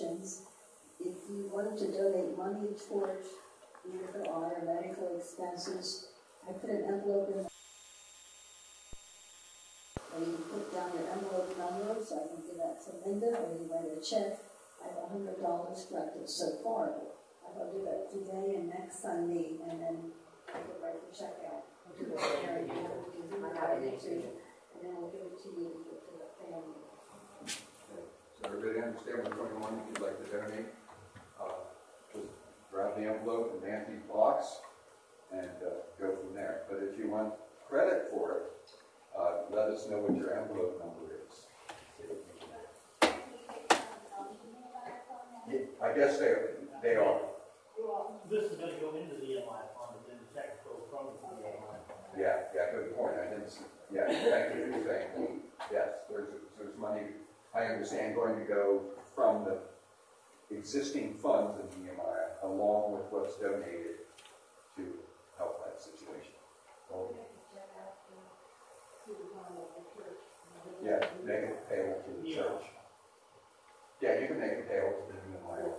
questions. If you wanted to donate money towards either our medical expenses, I put an envelope in. Or you put down your envelope number, so I can give that to Linda, or you write a check. I have a hundred dollars collected so far. I'll do that today and next Sunday, and then I can write the check out. I'll do it there, and then we'll give it to you, and then we'll give it to you, to give it to the family. So everybody understand what twenty-one you'd like to donate? Uh, Just grab the envelope in Nancy's box and uh, go from there. But if you want credit for it, uh, let us know what your envelope number is. Yeah, I guess they, they are. This is gonna go into the MI fund, and then the check goes from the MI fund. Yeah, yeah, good point. I didn't see, yeah, thank you for saying. Yes, there's, there's money, I understand, going to go from the existing funds in Nehemiah along with what's donated to help that situation. So, Yeah, make it payable to the church. Yeah, you can make it payable to the Nehemiah.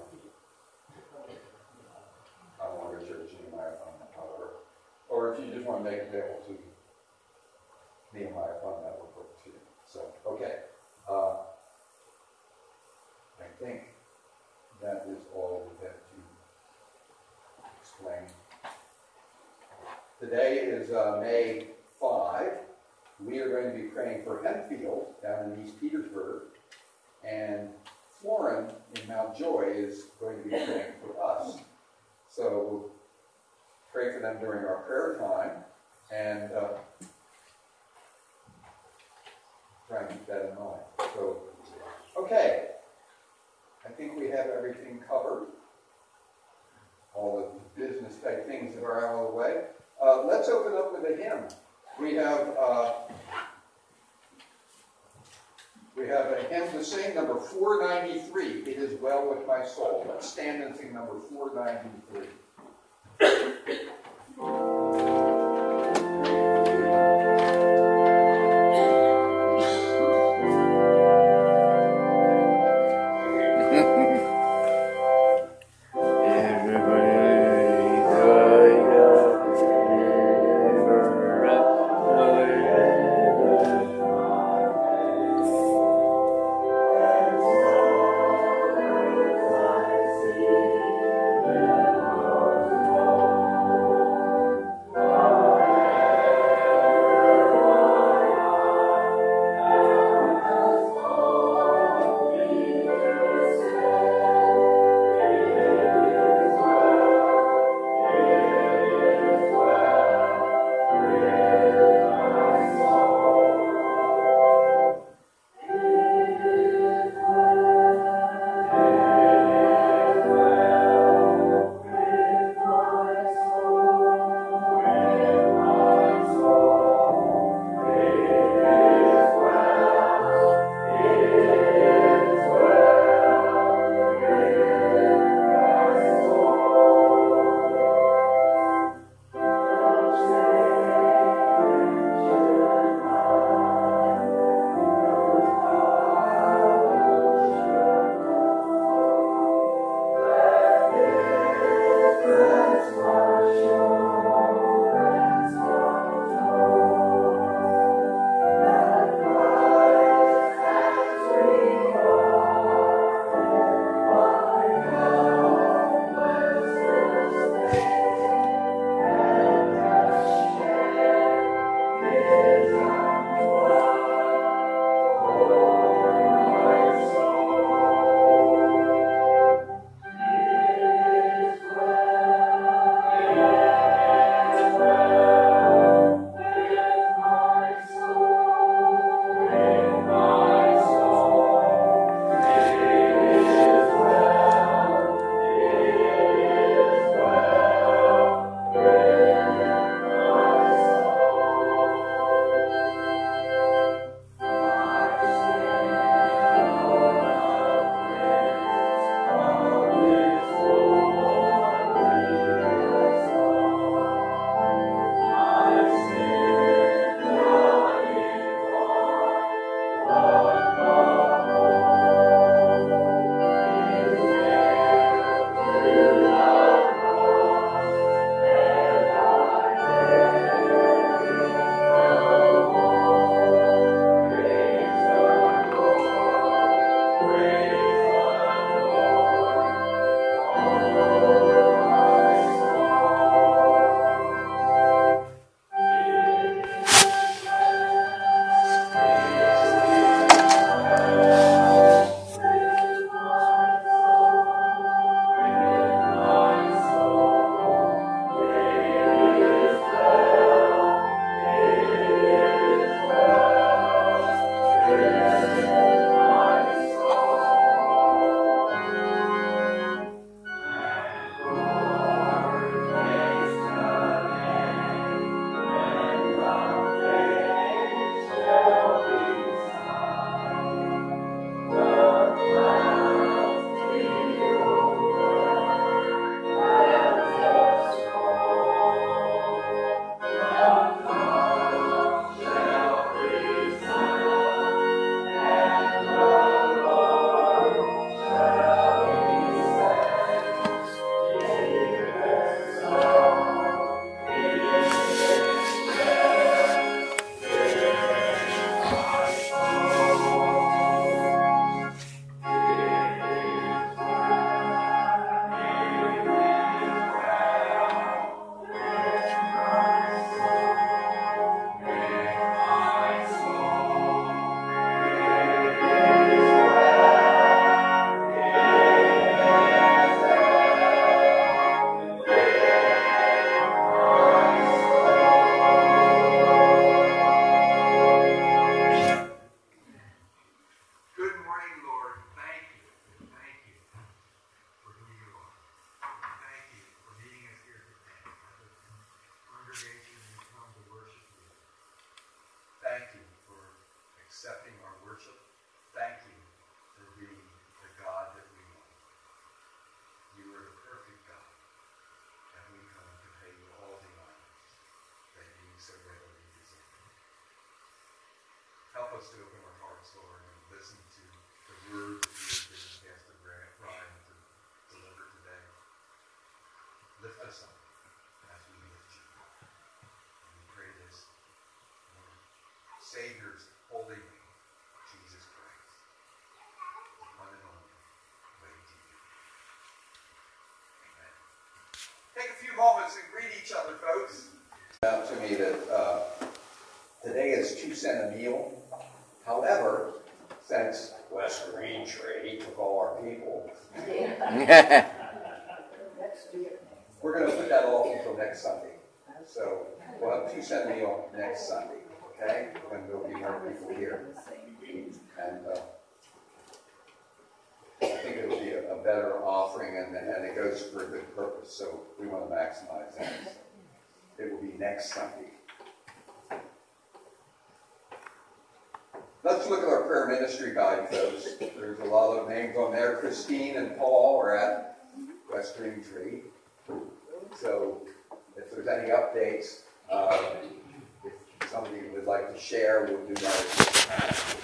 I don't want to church Nehemiah fund, however. Or if you just want to make it payable to Nehemiah fund, that would work too. So, okay. Uh, think that is all we have to explain. Today is uh, May 5. We are going to be praying for Hempfield down in East Petersburg. And Florin in Mount Joy is going to be praying for us. So pray for them during our prayer time and uh, try and keep that in mind. So, okay. I think we have everything covered. All the business type things that are out of the way. Uh, let's open up with a hymn. We have uh, we have a hymn to sing, number 493. It is well with my soul. Let's stand and sing number 493. only Jesus Christ, the one and only way to you. Amen. Take a few moments and greet each other, folks. Out to me that uh, today is two cent a meal. However, since West Green Tree took all our people, we're going to put that off until next Sunday. So we'll have two cent meal next Sunday. Okay? People here. And uh, I think it'll be a, a better offering and, and it goes for a good purpose, so we want to maximize that. It will be next Sunday. Let's look at our prayer ministry guide, folks. There's a lot of names on there. Christine and Paul are at West Green Tree. So if there's any updates, uh, somebody would like to share, we'll do that.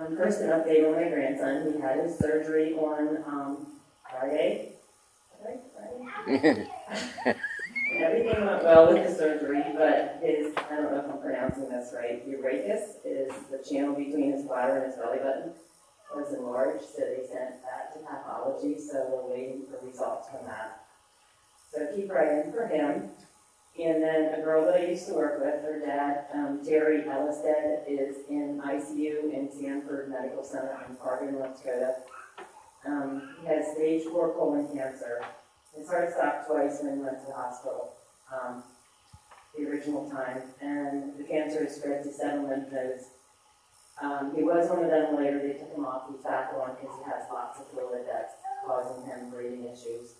Um, first, an update on my grandson. He had his surgery on um, Friday. Friday? and everything went well with the surgery, but his, I don't know if I'm pronouncing this right, urachus is the channel between his bladder and his belly button was enlarged, so they sent that to pathology, so we're waiting for results from that. So keep praying for him. And then a girl that I used to work with, her dad, um, Terry Ellisted, is in ICU in Sanford Medical Center in Fargo, North Dakota. Um, he has stage four colon cancer. His heart stopped twice he went to the hospital, um, the original time, and the cancer has spread to seven lymph nodes. Um, he was on a ventilator, they took him off, he's back on because he has lots of fluid that's causing him breathing issues.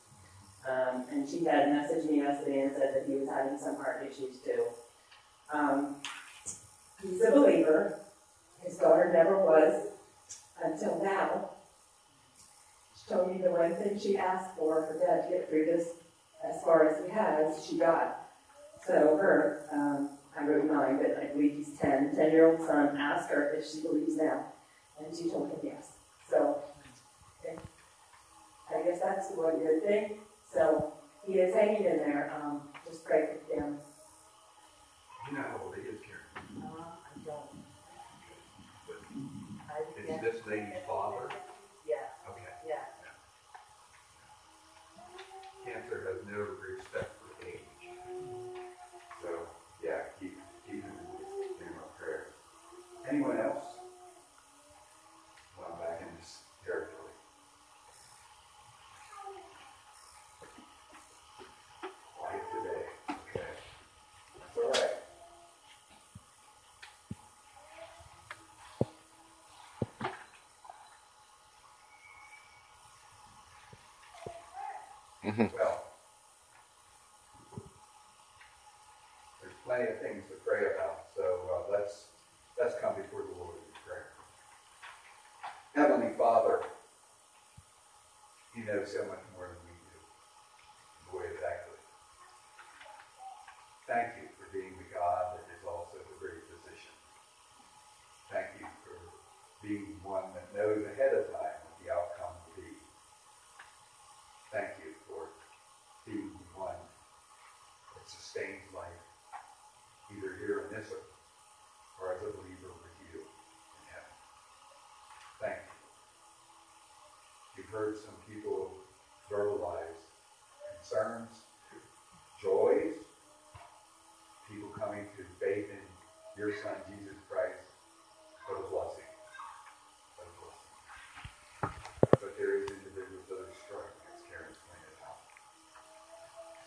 Um, and she had messaged me yesterday and said that he was having some heart issues too. Um, he's a believer. His daughter never was until now. She told me the one thing she asked for for dad to get through this, as far as he has, she got. So her, um, I wrote nine, but I believe he's ten. Ten-year-old son asked her if she believes now, and she told him yes. So okay. I guess that's one good thing. So he is hanging in there. Um, just pray for him. You know how old he is, Karen. Uh, I don't. Is this lady's father? Yeah, Okay. yeah. Cancer has no respect for age. So, yeah, keep, keep him in in our prayer. Anyone else? Well, I'm back in this territory. Quiet today, okay? That's all right. Well, there's plenty of things to pray about, so uh, let's, let's come before the Lord in prayer. Heavenly Father, you know so much more than we do. Boy, exactly. Thank you for being the God that is also the great physician. Thank you for being one that knows ahead of time what the outcome will be. Thank you for being the one that sustains life, either here in this earth or as a believer with you in heaven. Thank you. You've heard some people verbalize concerns, joys, people coming to faith in your Son, Jesus Christ, what a blessing. What a blessing. But there is individuals that are struggling, as Karen pointed out.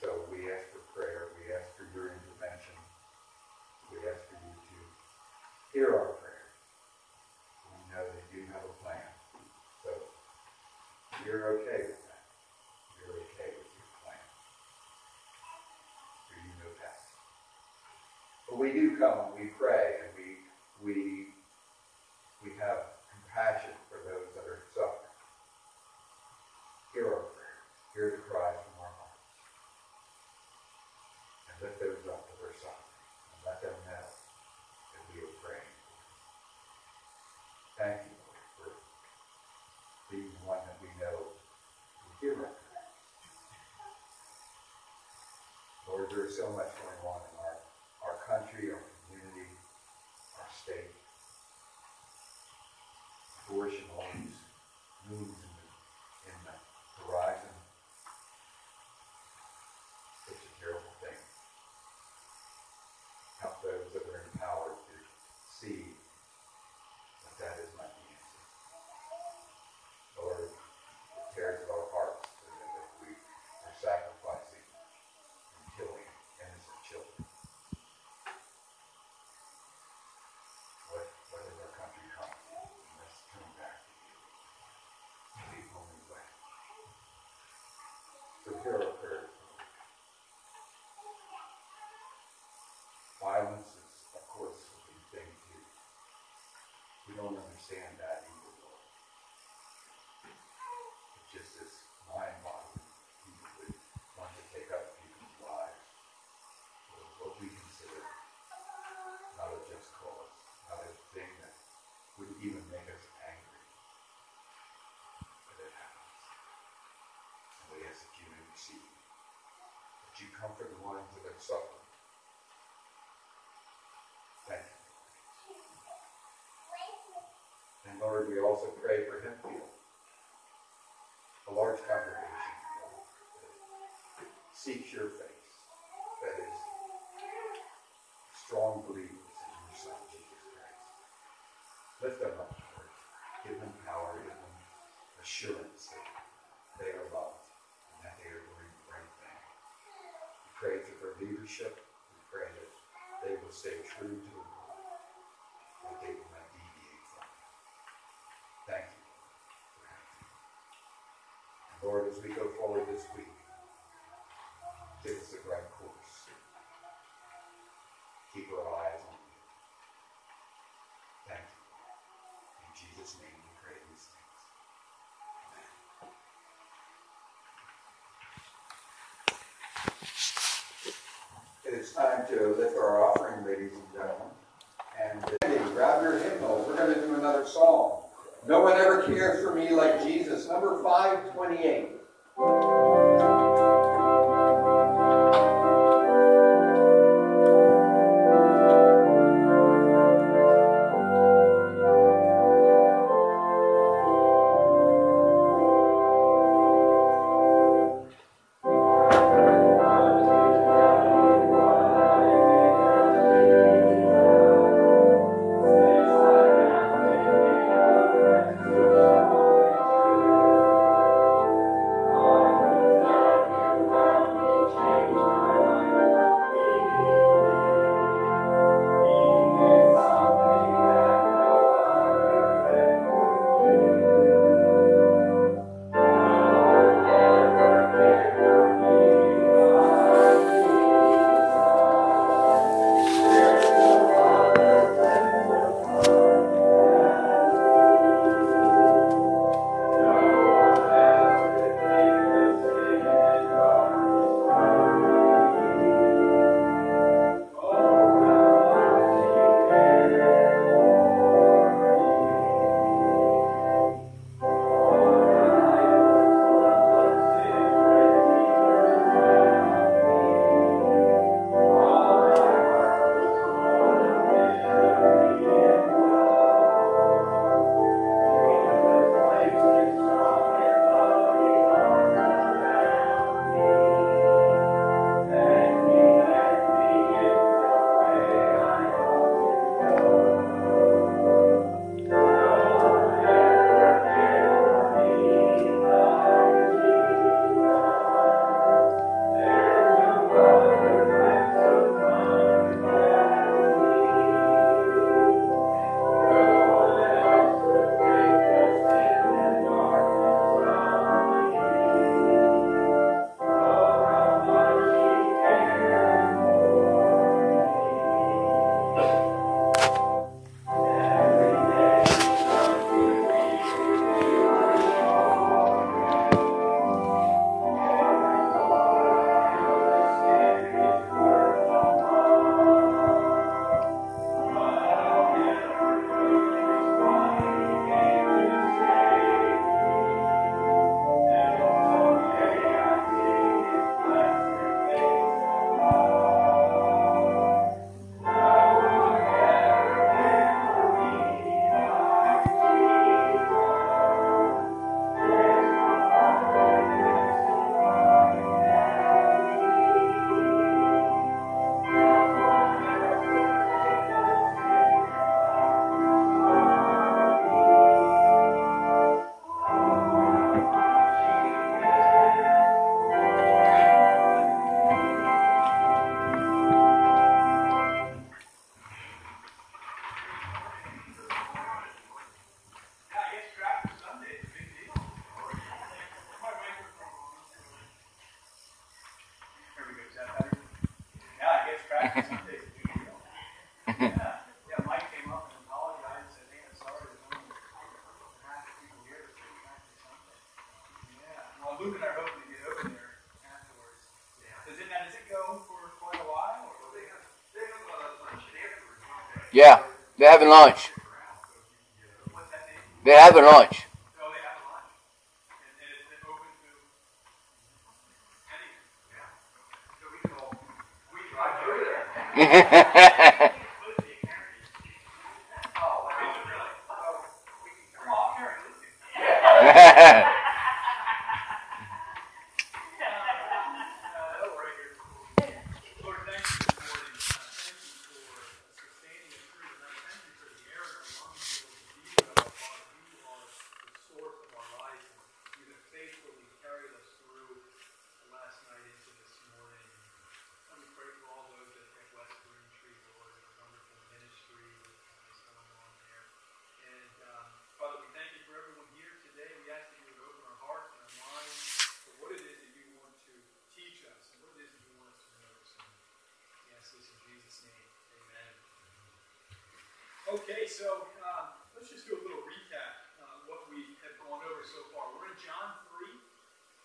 So we ask for prayer, we ask for your intervention, we ask for you to hear our prayers. We know that you have a plan. So you're okay with that. You're okay with your plan. For you know best. But we do come we pray and we we we have compassion for those that are suffering. Hear our prayers. Hear the cries from our hearts. And lift those up that are suffering. And let them know that we are praying. for them. Thank you, Lord, for being the one that we know will hear our prayers. Lord, there is so much going on country, our community. Our state. Abortion always looms in the, in the horizon. Such a terrible thing. Help those that are empowered to see that that is not the answer. Lord, it tears at our hearts to know that we are sacrificing and killing innocent children. What, what is our country coming to? We must turn back to you. The only way. So here are prayers. Violence is, of course, a big thing too. We don't understand that either, Lord. It just is mind-boggling. People would want to take up people's lives for what we consider not a just cause, not a thing that would even make us angry. But it happens. And we ask that you intercede, that you comfort the ones that are suffering. Thank you. And Lord, we also pray for Hempfield, a large congregation seeks your face, that is strong believers in your Son, Jesus Christ. Lift them up, Lord. Give them power, give them assurance that they are loved and that they are doing the right thing. We pray for leadership. We pray that they will stay true to the Lord, that they will not deviate from it. Thank you for having. And Lord, as we go forward this week, give us the right course. Keep our eyes on you. Thank you. In Jesus' name we pray these things. Amen. It is time to lift our offering, ladies and gentlemen. And uh, grab your hymnals. We're going to do another song. No one ever cares for me like Jesus. Number 528. Yeah, they're having lunch. They're having lunch. Oh, they have a lunch. And, and it's been open to anyone. Yeah. So we can all, we drive through there. Supposed to be a Karen. Oh, wow. Is it really? Oh, we can come off Karen, listen. Uh, that'll work here. Lord, thank you this morning. Uh, Thank you for sustaining us through the night. Thank you for the air in our lungs, Lord, the being of our Father. You are the source of our life. and You have faithfully carried us through the last night into this morning. Let me pray for all those at at West Green Tree, Lord, and the wonderful ministry that is going on there. And, um, Father, we thank you for everyone here today. We ask that you would open our hearts and our minds for what it is that you want to teach us and what it is that you want us to notice. And we ask this in Jesus' name. Amen. Okay, so um, let's just do a little recap uh, what we have gone over so far. We're in John 3,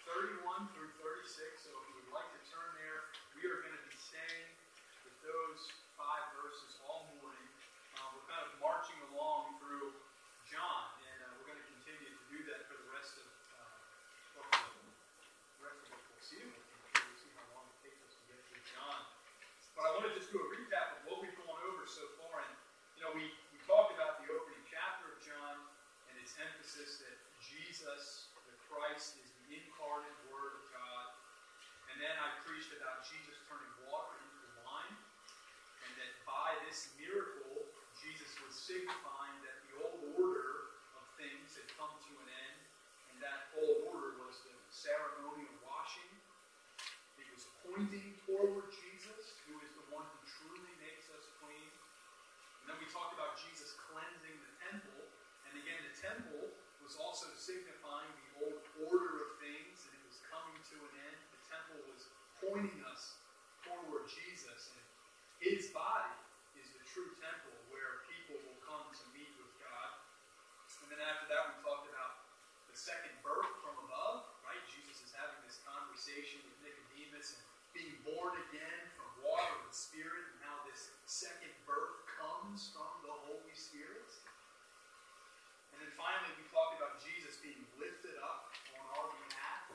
31 through 36. So if you would like to turn there, we are going to be staying with those five verses all morning. Uh, we're kind of marching along through John, and uh, we're going to continue to do that for the rest of uh, what the rest of the foreseeable future. We'll see how long it takes us to get through John. But I want to just do a recap of what we've gone over so far. And, you know, we, we talked about the opening chapter of John and its emphasis that Jesus, the Christ, is the incarnate Word of God. And then I preached about Jesus turning water into wine. And that by this miracle, Jesus was signifying that the old order of things had come to an end. And that old order was the ceremonial washing. It was pointing toward Jesus, who is the one who truly makes us clean. And then we talked about Jesus cleansing the temple. And again, the temple was also signifying the old order of things, and it was coming to an end. The temple was pointing us toward Jesus, and his body is the true temple where people will come to meet with God. And then after that, we talked about the second birth from above, right? Jesus is having this conversation with Nicodemus and being born again from water and spirit, and how this second birth comes from the Holy Spirit. And then talked about Jesus being lifted up on our behalf,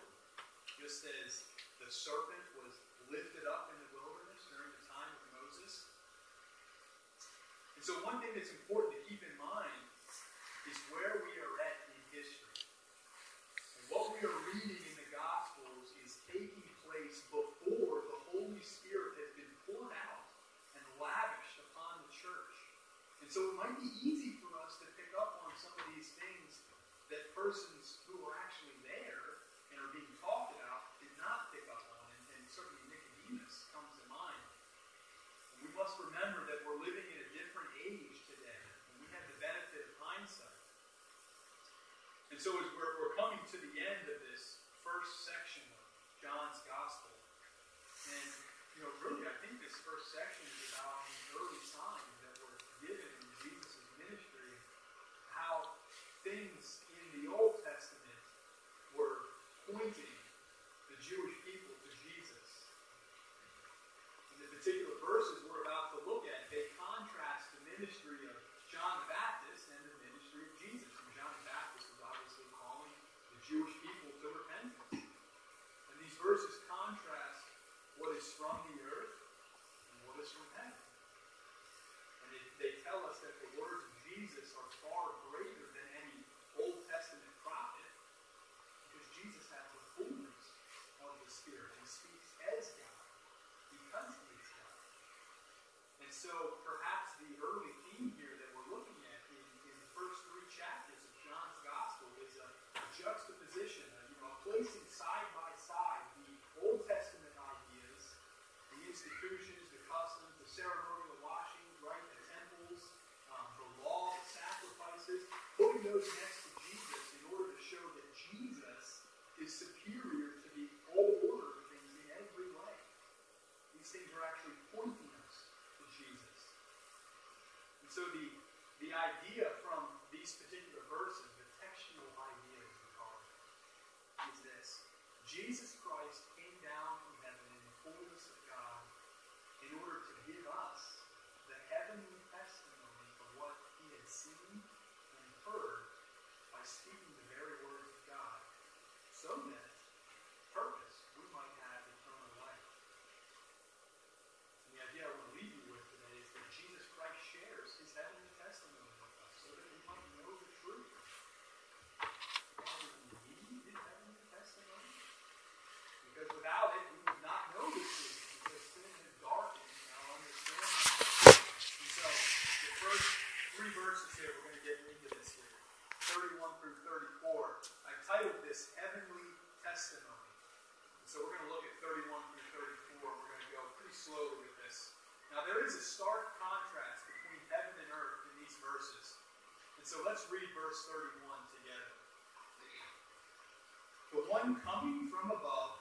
just as the serpent was lifted up in the wilderness during the time of Moses. And so, one thing that's important to keep in mind is where we are at in history. And what we are reading in the Gospels is taking place before the Holy Spirit has been poured out and lavished upon the church. And so it might be easy for us to pick up on some of these things that persons who were actually there and are being talked about did not pick up on. And, and certainly Nicodemus comes to mind. And we must remember that we're living in a different age today, and we have the benefit of hindsight. And so as we're, we're coming to the end of this first section of John's Gospel, and you know, really I think this first section is about the early signs that were given in Jesus' ministry, how things in the Old Testament were pointing the Jewish people to Jesus. And the particular verses we're about to look at, they contrast the ministry of John the Baptist and the ministry of Jesus. And John the Baptist was obviously calling the Jewish people to repentance. And these verses contrast what is from the earth and what is from heaven. And they, they tell us that the words of Jesus are far greater than any Old Testament prophet because Jesus has the fullness of the Spirit and speaks as God because he is God. And so perhaps So the one coming from above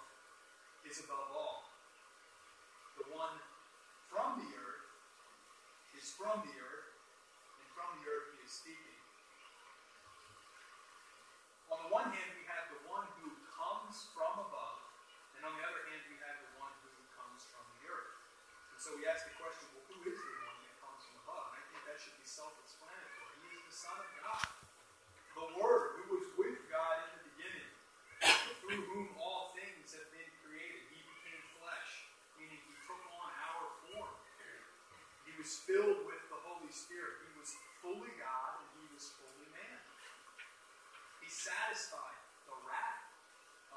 is above all. The one from the earth is from the earth, and from the earth he is speaking. On the one hand, we have the one who comes from above, and on the other hand, we have the one who comes from the earth. And so we ask the question, well, who is the one that comes from above? And I think that should be self-explanatory. He is the Son of God. The Word who was with God in the beginning, through whom all things have been created. He became flesh, meaning he took on our form. He was filled with the Holy Spirit. He was fully God and he was fully man. He satisfied the wrath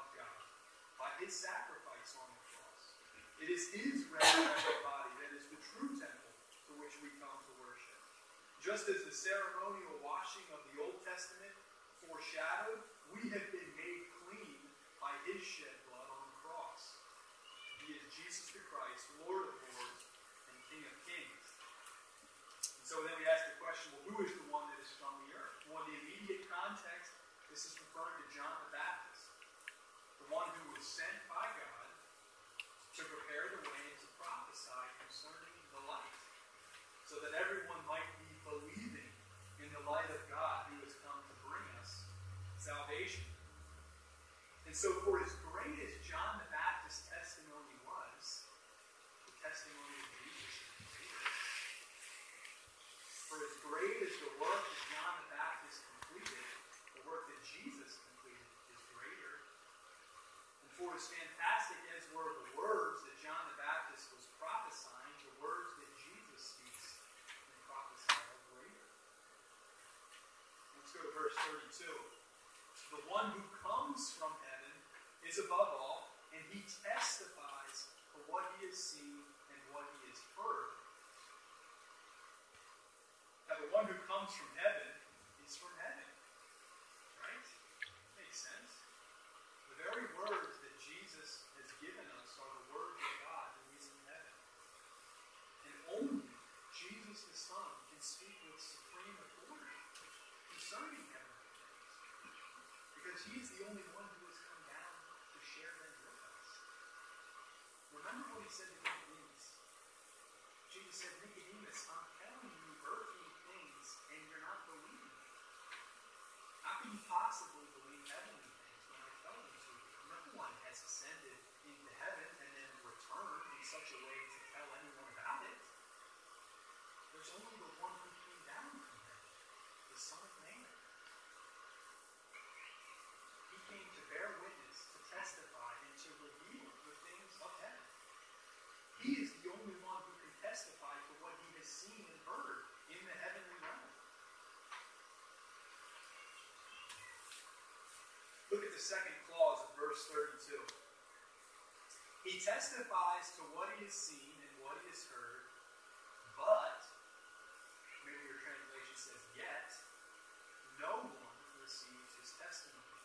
of God by his sacrifice on the cross. It is is resurrected body that is the true temple to which we come to worship. Just as the ceremonial washing of the Old Testament foreshadowed, we have been made clean by his shed blood on the cross. He is Jesus the Christ, Lord of lords and King of kings. And so then we ask the question, well, who is the one that is from the earth? Well, in the immediate context, this is referring to John the Baptist, the one who was sent by God to prepare the way and to prophesy concerning the light, so that everyone might be believing in the light of God who has come to bring us salvation. And so, for as great as John the Baptist's testimony was, the testimony of Jesus. For as great as the work that John the Baptist completed, the work that Jesus completed is greater. And for as fantastic as were the words that John the Baptist was prophesying, the words that Jesus speaks and prophesies are greater. Let's go to verse 32. The one who comes from heaven is above all, and he testifies for what he has seen and what he has heard. Now, the one who comes from heaven is from heaven. Right? Makes sense. The very words that Jesus has given us are the words of God who is in heaven. And only Jesus the Son can speak with supreme authority concerning heavenly things. Because he is the only one who has come down to share them with us. Remember what he said to Nicodemus. Jesus said, Nicodemus, I'm telling you earthly things and you're not believing. How can you possibly believe heavenly things when I tell them to you? No one has ascended into heaven and then returned in such a way to tell anyone about it. There's only the one who came down from heaven, the Son of Man. He came to bear witness, to testify, and to reveal the things of heaven. He is the only one who can testify to what he has seen and heard in the heavenly realm. Look at the second clause of verse 32. He testifies to what he has seen and what he has heard, but, maybe your translation says yet, no one receives his testimony.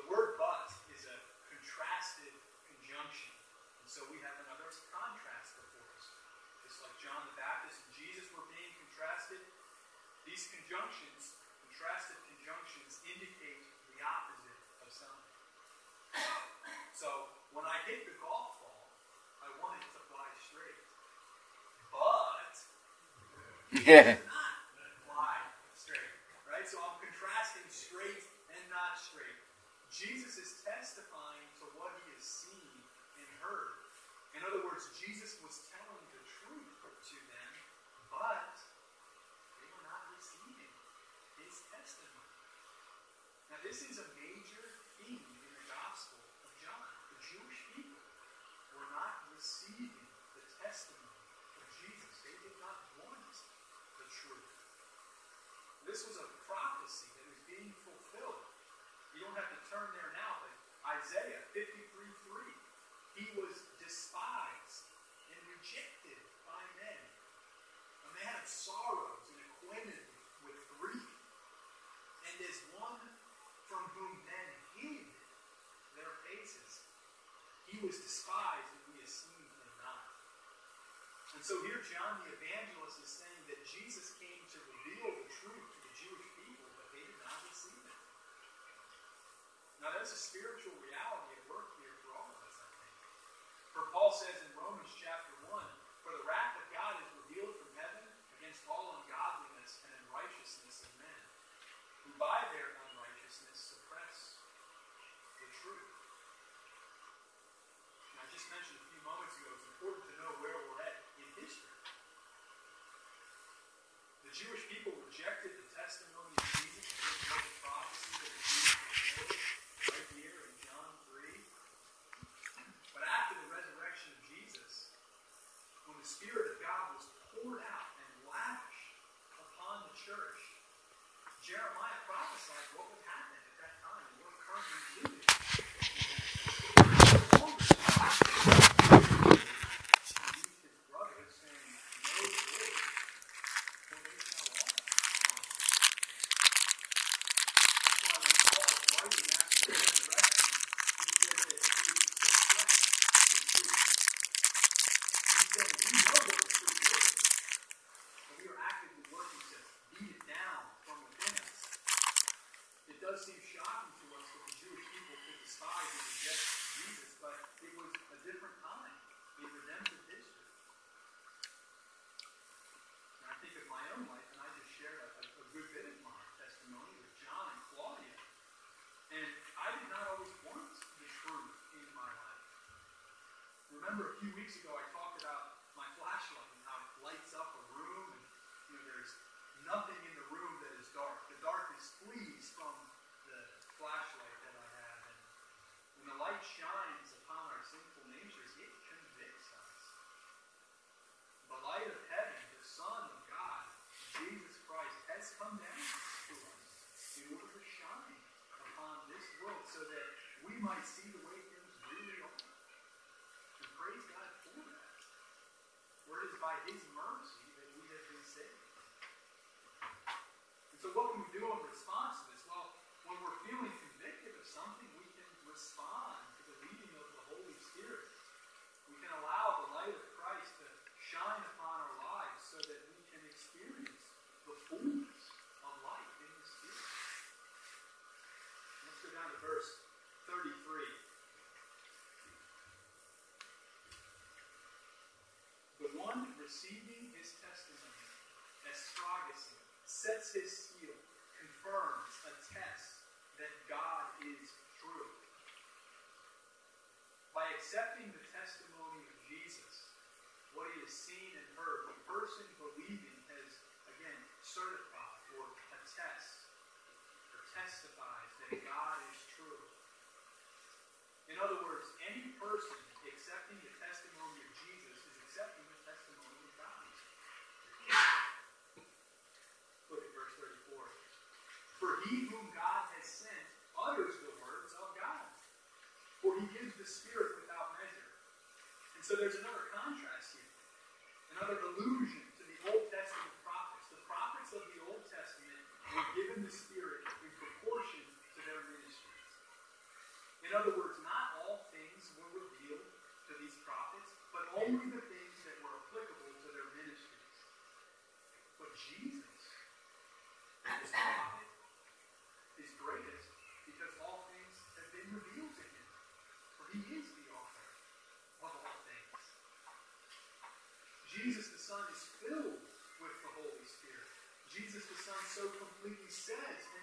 The word but is a contrasted conjunction. And so we have another contrast before us. Just like John the Baptist and Jesus were being contrasted, these conjunctions, When I hit the golf ball, I want it to fly straight. But yeah. not fly straight. Right? So I'm contrasting straight and not straight. Jesus is testifying to what he has seen and heard. In other words, Jesus was telling the truth to them, but they were not receiving his testimony. Now this is a This was a prophecy that was being fulfilled. You don't have to turn there now, but Isaiah 53 3. He was despised and rejected by men. A man of sorrows and acquainted with grief. And as one from whom men hid their faces. He was despised and we esteemed him not. And so here John the evangelist is saying that Jesus came to reveal the truth to the Jewish people, but they did not receive it. Now that's a spiritual reality at work here for all of us, I think. For Paul says in Romans chapter 1, For the wrath of God is revealed from heaven against all ungodliness and unrighteousness of men, who by their unrighteousness suppress the truth. And I just mentioned a few moments ago, it's important to know where we're at in history. The Jewish people rejected the testimony of Jesus, the original prophecy that was being fulfilled right here in John 3. But after the resurrection of Jesus, when the Spirit of God was poured out and lavished upon the church, Jeremiah prophesied what would happen at that time, and we're currently living. His brothers saying, "Know the Lord, for they shall all know." That's why when Paul was writing after the resurrection, he said that he suppressed the truth. He said, "We know what the truth is, but we are actively working to beat it down from within us." It does seem shocking to us that the Jewish people could despise and reject Jesus, but it was a different time in redemptive history. And I think of my own life, and I just shared a, a, a good bit of my testimony with John and Claudia. And I did not always want the truth in my life. Remember a few weeks ago I talked about my flashlight and how it lights up a room and you know there's nothing in the room that is dark. The darkness flees from the flashlight that I have. And when the light shines upon our sinful natures, it convicts us. The light of heaven, the Son of God, Jesus Christ, has come down to us in order to shine upon this world so that we might see the way things really are. And praise God for that. For it is by His mercy that we have been saved. And so what can we do in response to this? Well, when we're feeling convicted of something, we can respond to the leading of the Holy Spirit. We can allow the light of Christ to shine upon our lives so that we can experience the fullness of life in the Spirit. Let's go down to verse 33. The one receiving his testimony, astrogasi, sets his seal, confirms, attests that God is true. By accepting the testimony of Jesus, what he has seen and heard, the person believing has, again, certified or attests or testifies that God is true. In other words, any person accepting the testimony of Jesus is accepting the testimony of God. Look at verse 34. For he whom God has sent utters the words of God. For he gives the Spirit without measure. And so there's another contrast here. Another allusion to the Old Testament prophets. The prophets of the Old Testament were given the Spirit in proportion to their ministries. In other words, not all things were revealed to these prophets, but only the things that were applicable to their ministries. But Jesus, this prophet, is greatest because all things have been revealed to him. For he is the author of all things. Jesus the Son is filled with the Holy Spirit. Jesus the Son so completely says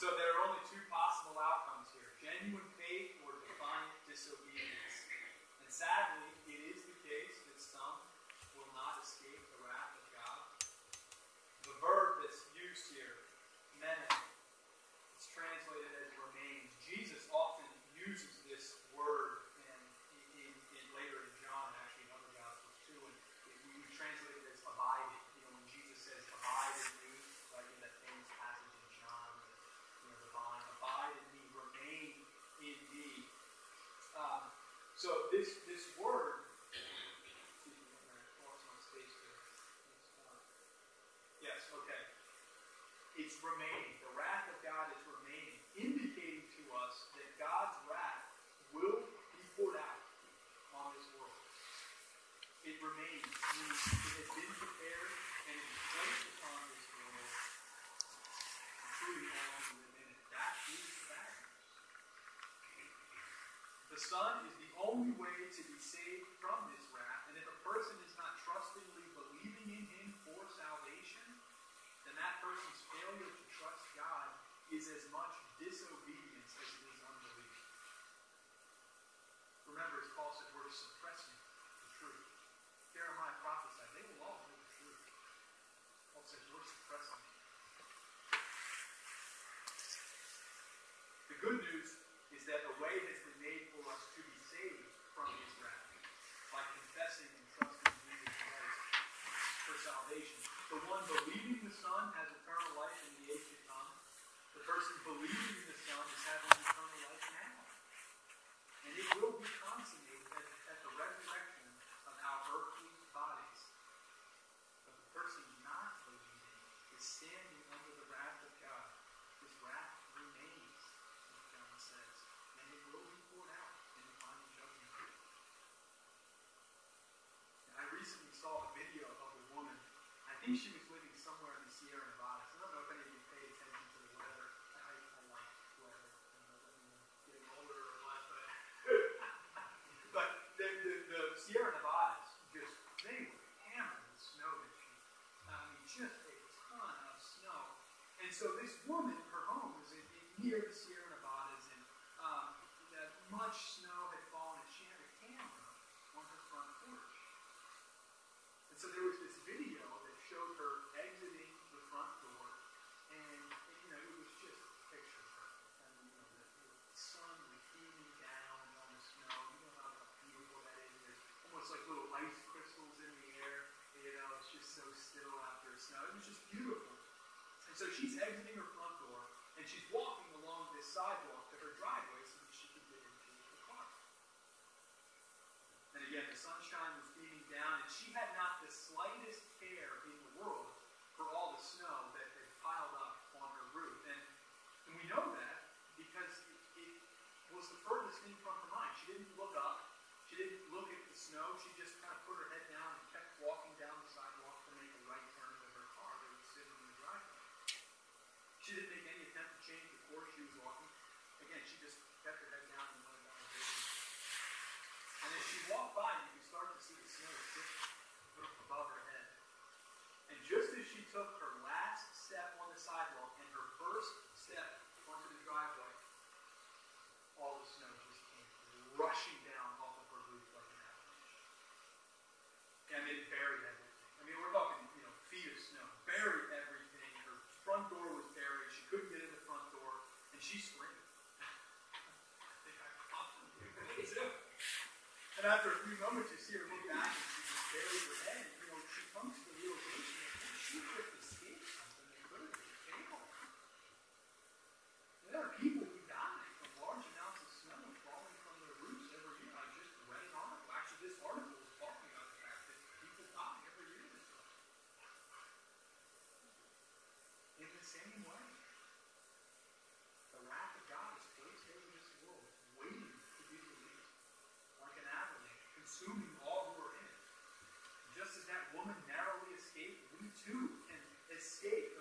So there are only two possible outcomes here genuine faith or defiant disobedience. And sadly, So this this word. Yes. Okay. It's remaining. The wrath of God is remaining, indicating to us that God's wrath will be poured out on this world. It remains. the Son is the only way to be saved from this. you should living somewhere in the Sierra Nevada. So I don't know if any of you pay attention to the weather. I, I like weather. I don't know if I'm getting older or what, but, but the, the, the Sierra Nevadas just, they were hammering the snow this year. I mean, just a ton of snow. And so this woman, her home is in, in near the Sierra Nevadas, and um, the, much snow had fallen, and she had a camera on her front porch. And so there was So she's exiting her front door and she's walking along this sidewalk to her driveway so that she could get into the car. And again, the sunshine was beaming down, and she had not the slightest care in the world for all the snow that had piled up on her roof. And, and we know that because it, it was the furthest thing from her mind. She didn't look up, she didn't look at the snow, she And after a few moments, you see her move back and she just buries her head. You know, she comes to the realization that she could have escaped something could have been. There are people who die from large amounts of snow falling from their roofs every year. I just read an article. Actually, this article is talking about the fact that people die every year. In the same way, that woman narrowly escaped, we too can escape.